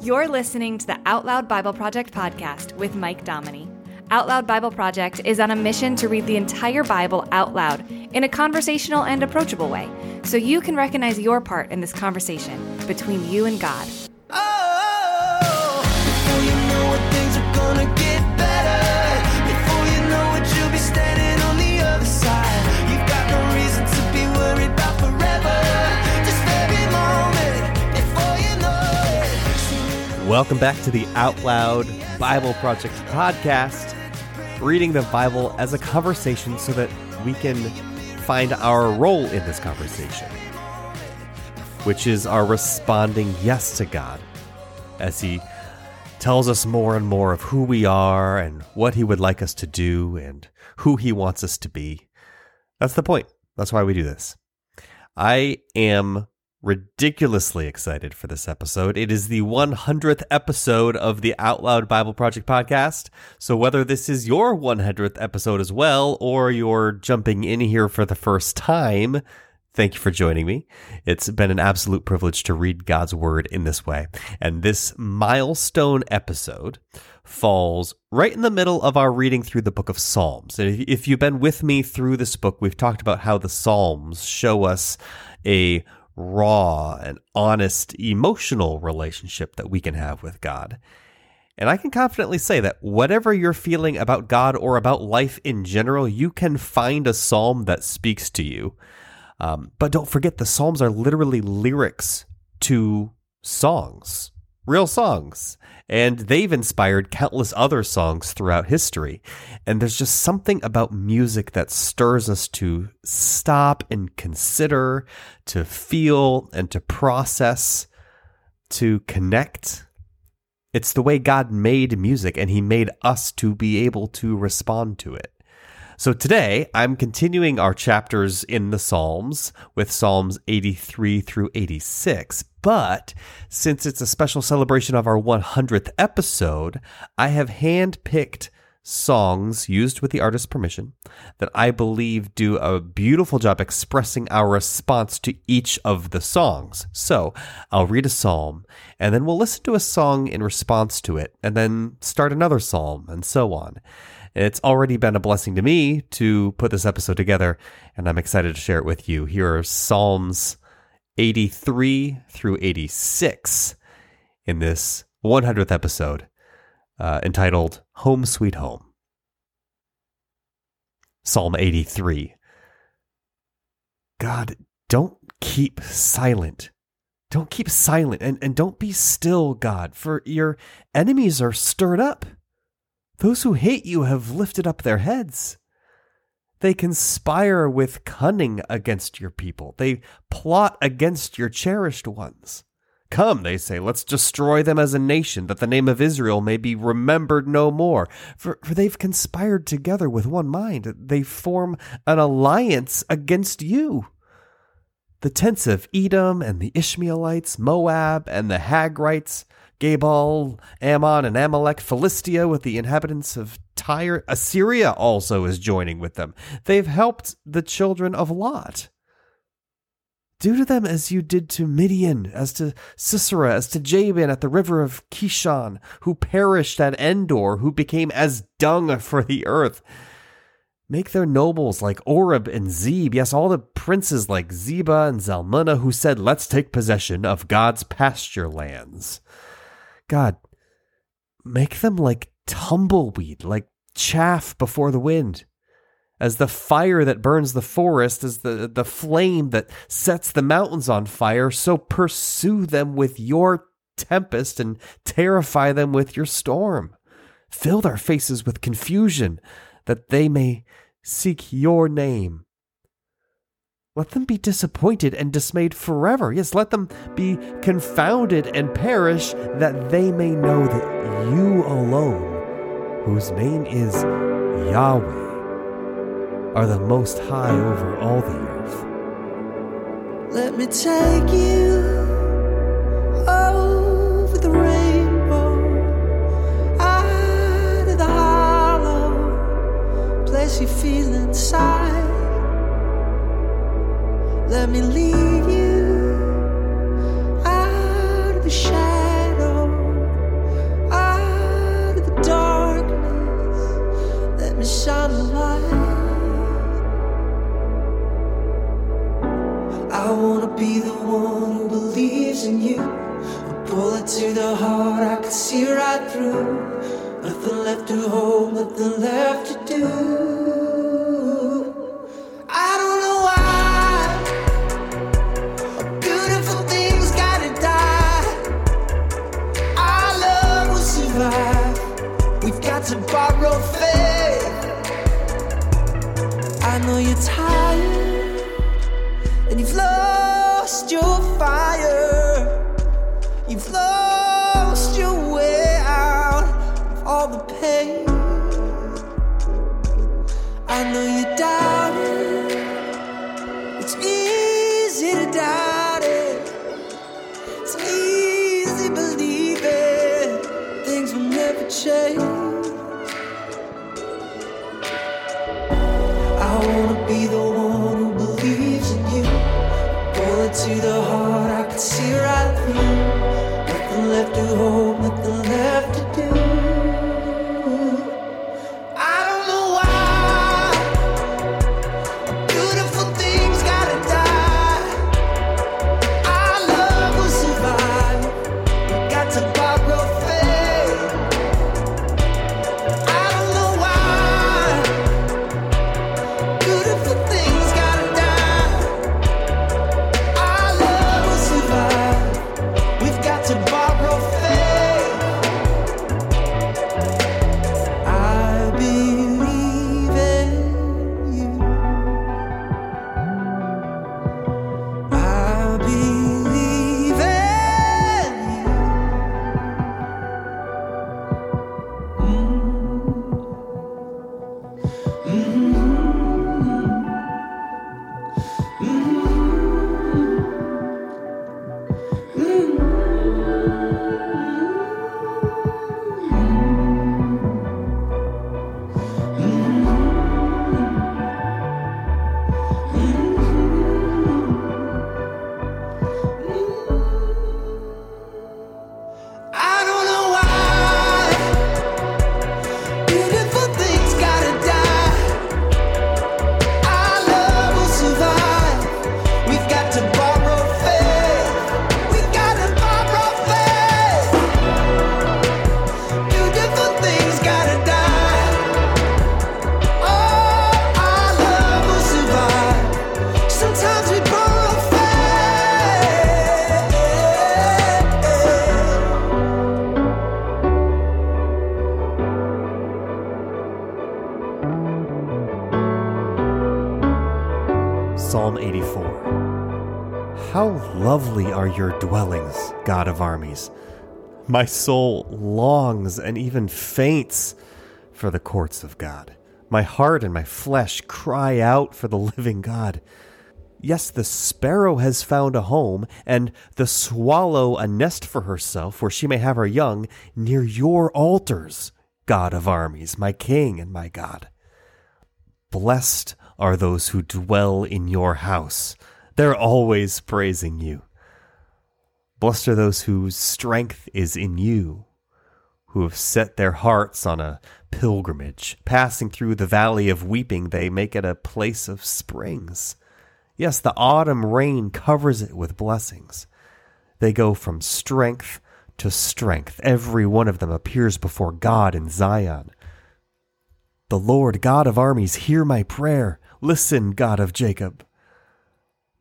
You're listening to the Out Loud Bible Project podcast with Mike Dominy. Out Loud Bible Project is on a mission to read the entire Bible out loud in a conversational and approachable way so you can recognize your part in this conversation between you and God. Welcome back to the Out Loud Bible Project podcast, reading the Bible as a conversation so that we can find our role in this conversation, which is our responding yes to God as He tells us more and more of who we are and what He would like us to do and who He wants us to be. That's the point. That's why we do this. I am ridiculously excited for this episode. It is the 100th episode of the Out Loud Bible Project podcast. So, whether this is your 100th episode as well, or you're jumping in here for the first time, thank you for joining me. It's been an absolute privilege to read God's Word in this way. And this milestone episode falls right in the middle of our reading through the book of Psalms. And if- if you've been with me through this book, we've talked about how the Psalms show us a raw and honest emotional relationship that we can have with God. And I can confidently say that whatever you're feeling about God or about life in general, you can find a psalm that speaks to you. Um, but don't forget, the psalms are literally lyrics to songs, real songs. And they've inspired countless other songs throughout history. And there's just something about music that stirs us to stop and consider, to feel and to process, to connect. It's the way God made music, and He made us to be able to respond to it. So today, I'm continuing our chapters in the Psalms with Psalms 83 through 86. But since it's a special celebration of our 100th episode, I have handpicked songs used with the artist's permission that I believe do a beautiful job expressing our response to each of the songs. So I'll read a psalm and then we'll listen to a song in response to it and then start another psalm and so on. It's already been a blessing to me to put this episode together, and I'm excited to share it with you. Here are Psalms 83 through 86 in this 100th episode uh, entitled Home Sweet Home. Psalm 83 God, don't keep silent. Don't keep silent and, and don't be still, God, for your enemies are stirred up. Those who hate you have lifted up their heads. They conspire with cunning against your people. They plot against your cherished ones. Come, they say, let's destroy them as a nation, that the name of Israel may be remembered no more. For, for they've conspired together with one mind. They form an alliance against you. The tents of Edom and the Ishmaelites, Moab and the Hagrites, Gabal, Ammon, and Amalek, Philistia with the inhabitants of Tyre. Assyria also is joining with them. They've helped the children of Lot. Do to them as you did to Midian, as to Sisera, as to Jabin at the river of Kishon, who perished at Endor, who became as dung for the earth. Make their nobles like Oreb and Zeb, yes, all the princes like Zeba and Zalmunna, who said, Let's take possession of God's pasture lands. God, make them like tumbleweed, like chaff before the wind. As the fire that burns the forest, as the, the flame that sets the mountains on fire, so pursue them with your tempest and terrify them with your storm. Fill their faces with confusion, that they may seek your name. Let them be disappointed and dismayed forever. Yes, let them be confounded and perish, that they may know that you alone, whose name is Yahweh, are the most high over all the earth. Let me take you over the rainbow, out of the hollow place you feel inside. Let me you out of the shadow, out of the darkness. Let me shine the light. I wanna be the one who believes in you. A bullet to the heart, I can see right through. Nothing left to hold, nothing left to do. I know you're tired and you've lost your fire. You've lost your dwellings, God of armies! My soul longs and even faints for the courts of God. My heart and my flesh cry out for the living God. Yes, the sparrow has found a home, and the swallow a nest for herself where she may have her young near your altars, God of armies, my King and my God. Blessed are those who dwell in your house. They're always praising you. Blessed are those whose strength is in you, who have set their hearts on a pilgrimage. Passing through the valley of weeping, they make it a place of springs. Yes, the autumn rain covers it with blessings. They go from strength to strength. Every one of them appears before God in Zion. The Lord God of armies, hear my prayer. Listen, God of Jacob.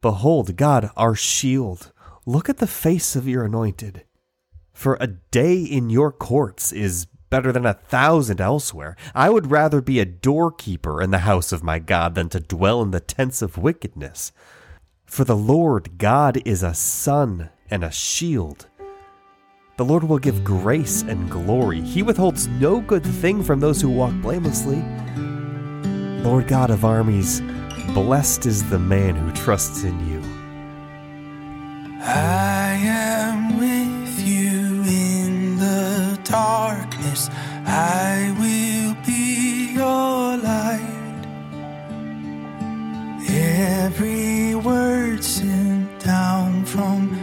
Behold, God, our shield. Look at the face of your anointed. For a day in your courts is better than a thousand elsewhere. I would rather be a doorkeeper in the house of my God than to dwell in the tents of wickedness. For the Lord God is a sun and a shield. The Lord will give grace and glory. He withholds no good thing from those who walk blamelessly. Lord God of armies, blessed is the man who trusts in you. I am with you in the darkness. I will be your light. Every word sent down from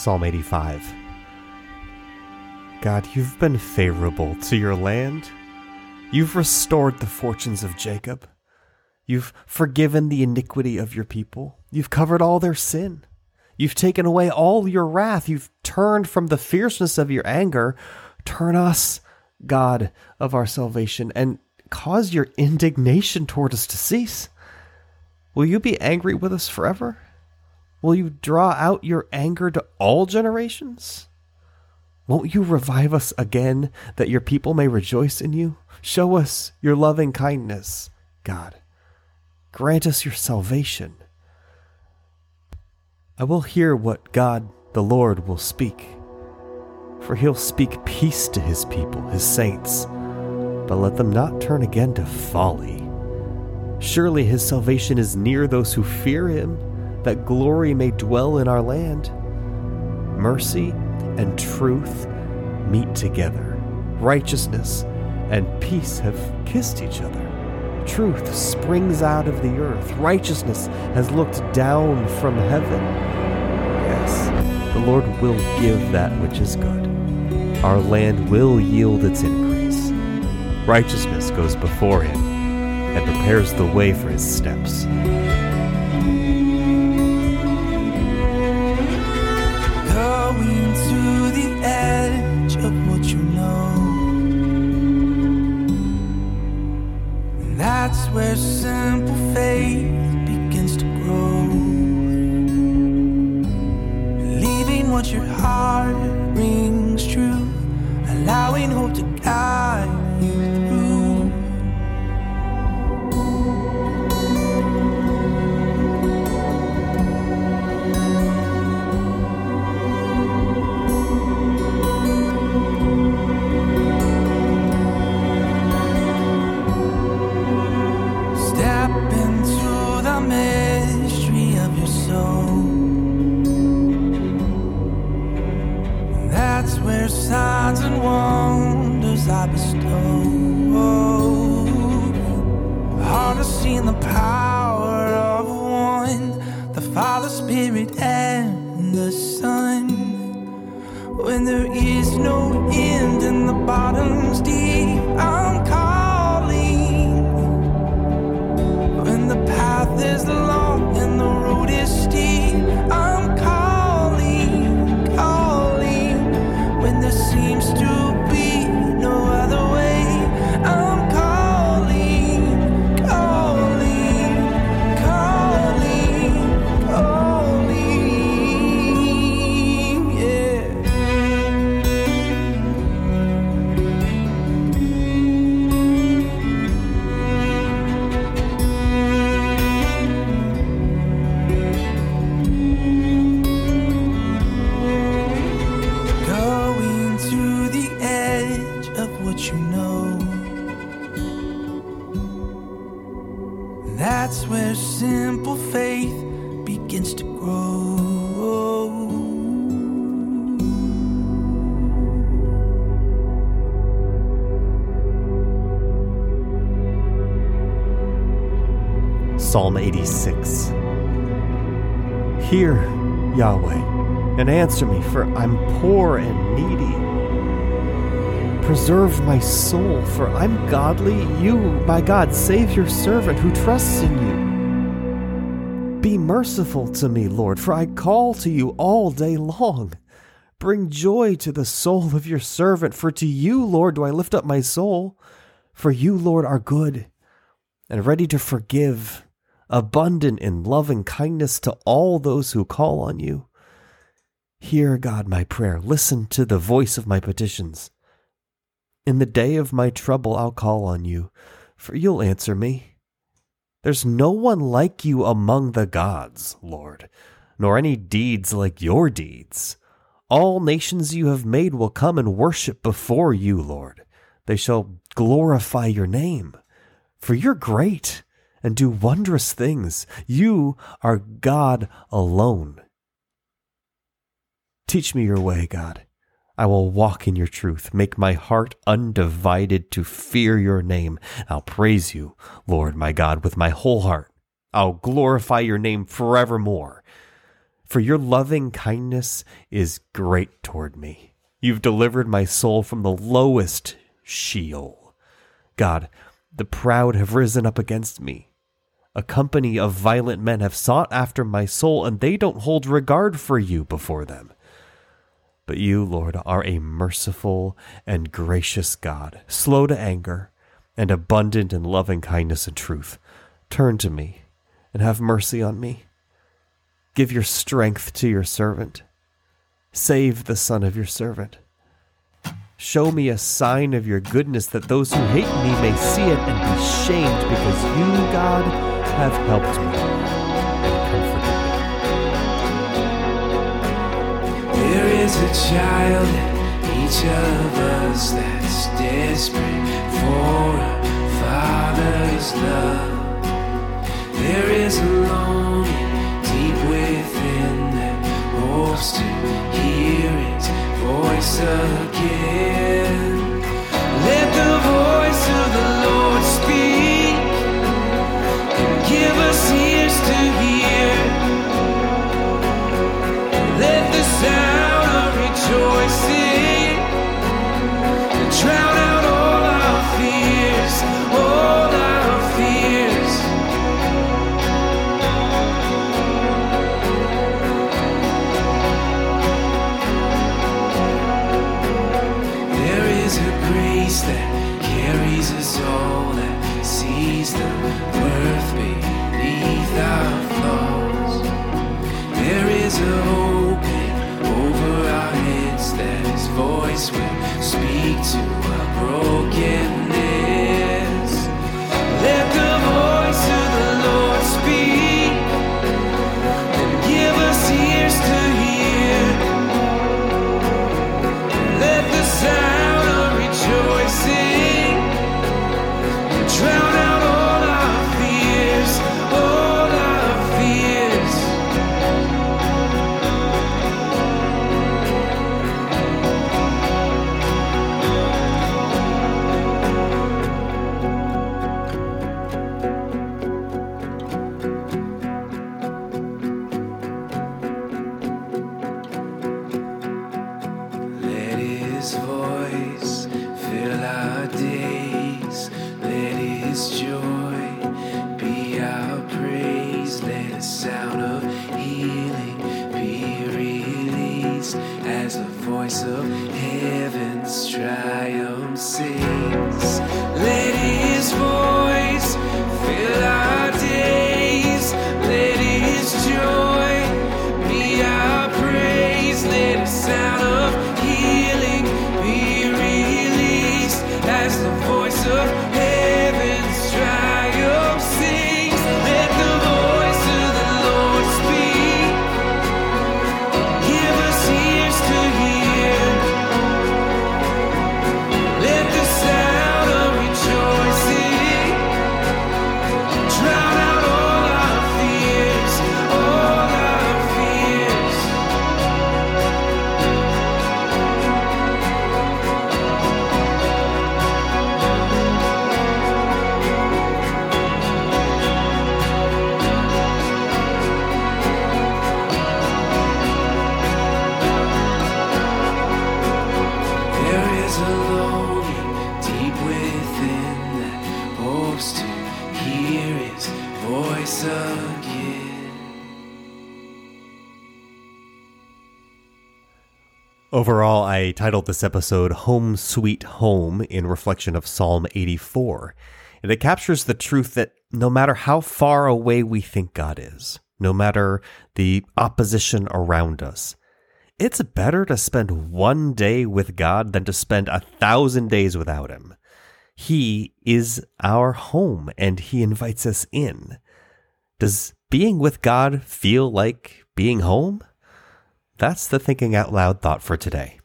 Psalm 85. God, you've been favorable to your land. You've restored the fortunes of Jacob. You've forgiven the iniquity of your people. You've covered all their sin. You've taken away all your wrath. You've turned from the fierceness of your anger. Turn us, God of our salvation, and cause your indignation toward us to cease. Will you be angry with us forever? Will you draw out your anger to all generations? Won't you revive us again that your people may rejoice in you? Show us your loving kindness, God. Grant us your salvation. I will hear what God the Lord will speak. For he'll speak peace to his people, his saints, but let them not turn again to folly. Surely his salvation is near those who fear him, that glory may dwell in our land. Mercy and truth meet together. Righteousness and peace have kissed each other. Truth springs out of the earth. Righteousness has looked down from heaven. Yes, the Lord will give that which is good. Our land will yield its increase. Righteousness goes before him and prepares the way for his steps. Where simple faith begins to grow. Believing what your heart rings true, allowing hope to guide Where signs and wonders I bestow. Hard to see the power of one, the Father, Spirit, and the Son. When there is no end and the bottom's deep, I'm calling. When the path is long and the road is steep, 86. Hear, Yahweh, and answer me, for I'm poor and needy. Preserve my soul, for I'm godly. You, my God, save your servant who trusts in you. Be merciful to me, Lord, for I call to you all day long. Bring joy to the soul of your servant, for to you, Lord, do I lift up my soul. For you, Lord, are good and ready to forgive, abundant in loving kindness to all those who call on you. Hear, God, my prayer. Listen to the voice of my petitions. In the day of my trouble, I'll call on you, for you'll answer me. There's no one like you among the gods, Lord, nor any deeds like your deeds. All nations you have made will come and worship before you, Lord. They shall glorify your name, for you're great and do wondrous things. You are God alone. Teach me your way, God. I will walk in your truth. Make my heart undivided to fear your name. I'll praise you, Lord my God, with my whole heart. I'll glorify your name forevermore for your loving kindness is great toward me. You've delivered my soul from the lowest Sheol. God, the proud have risen up against me. A company of violent men have sought after my soul, and they don't hold regard for you before them. But you, Lord, are a merciful and gracious God, slow to anger, and abundant in loving kindness and truth. Turn to me and have mercy on me. Give your strength to your servant. Save the son of your servant. Show me a sign of your goodness that those who hate me may see it and be shamed because you, God, have helped me and comforted me. There is a child in each of us that's desperate for a father's love. There is a longing deep within that hopes to hear its voice again. Let the voice of the Lord give us ears to hear. Overall, I titled this episode Home Sweet Home in reflection of Psalm 84. And it captures the truth that no matter how far away we think God is, no matter the opposition around us, it's better to spend one day with God than to spend a thousand days without Him. He is our home and He invites us in. Does being with God feel like being home? That's the thinking out loud thought for today.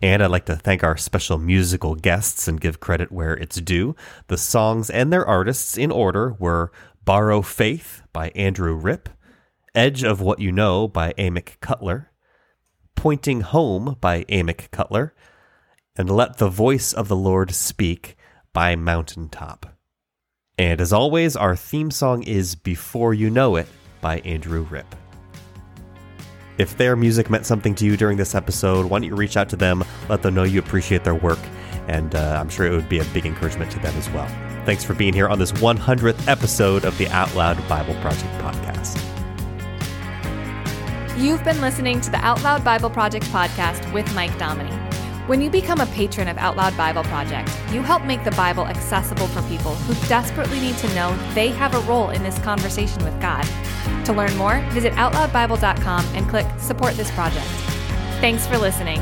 And I'd like to thank our special musical guests and give credit where it's due. The songs and their artists in order were Borrow Faith by Andrew Ripp, Edge of What You Know by Amick Cutler, Pointing Home by Amick Cutler, and Let the Voice of the Lord Speak by Mountaintop. And as always, our theme song is Before You Know It by Andrew Ripp. If their music meant something to you during this episode, why don't you reach out to them, let them know you appreciate their work, and uh, I'm sure it would be a big encouragement to them as well. Thanks for being here on this 100th episode of the Out Loud Bible Project podcast. You've been listening to the Out Loud Bible Project podcast with Mike Dominy. When you become a patron of Out Loud Bible Project, you help make the Bible accessible for people who desperately need to know they have a role in this conversation with God. To learn more, visit OutLoudBible.com and click Support This Project. Thanks for listening.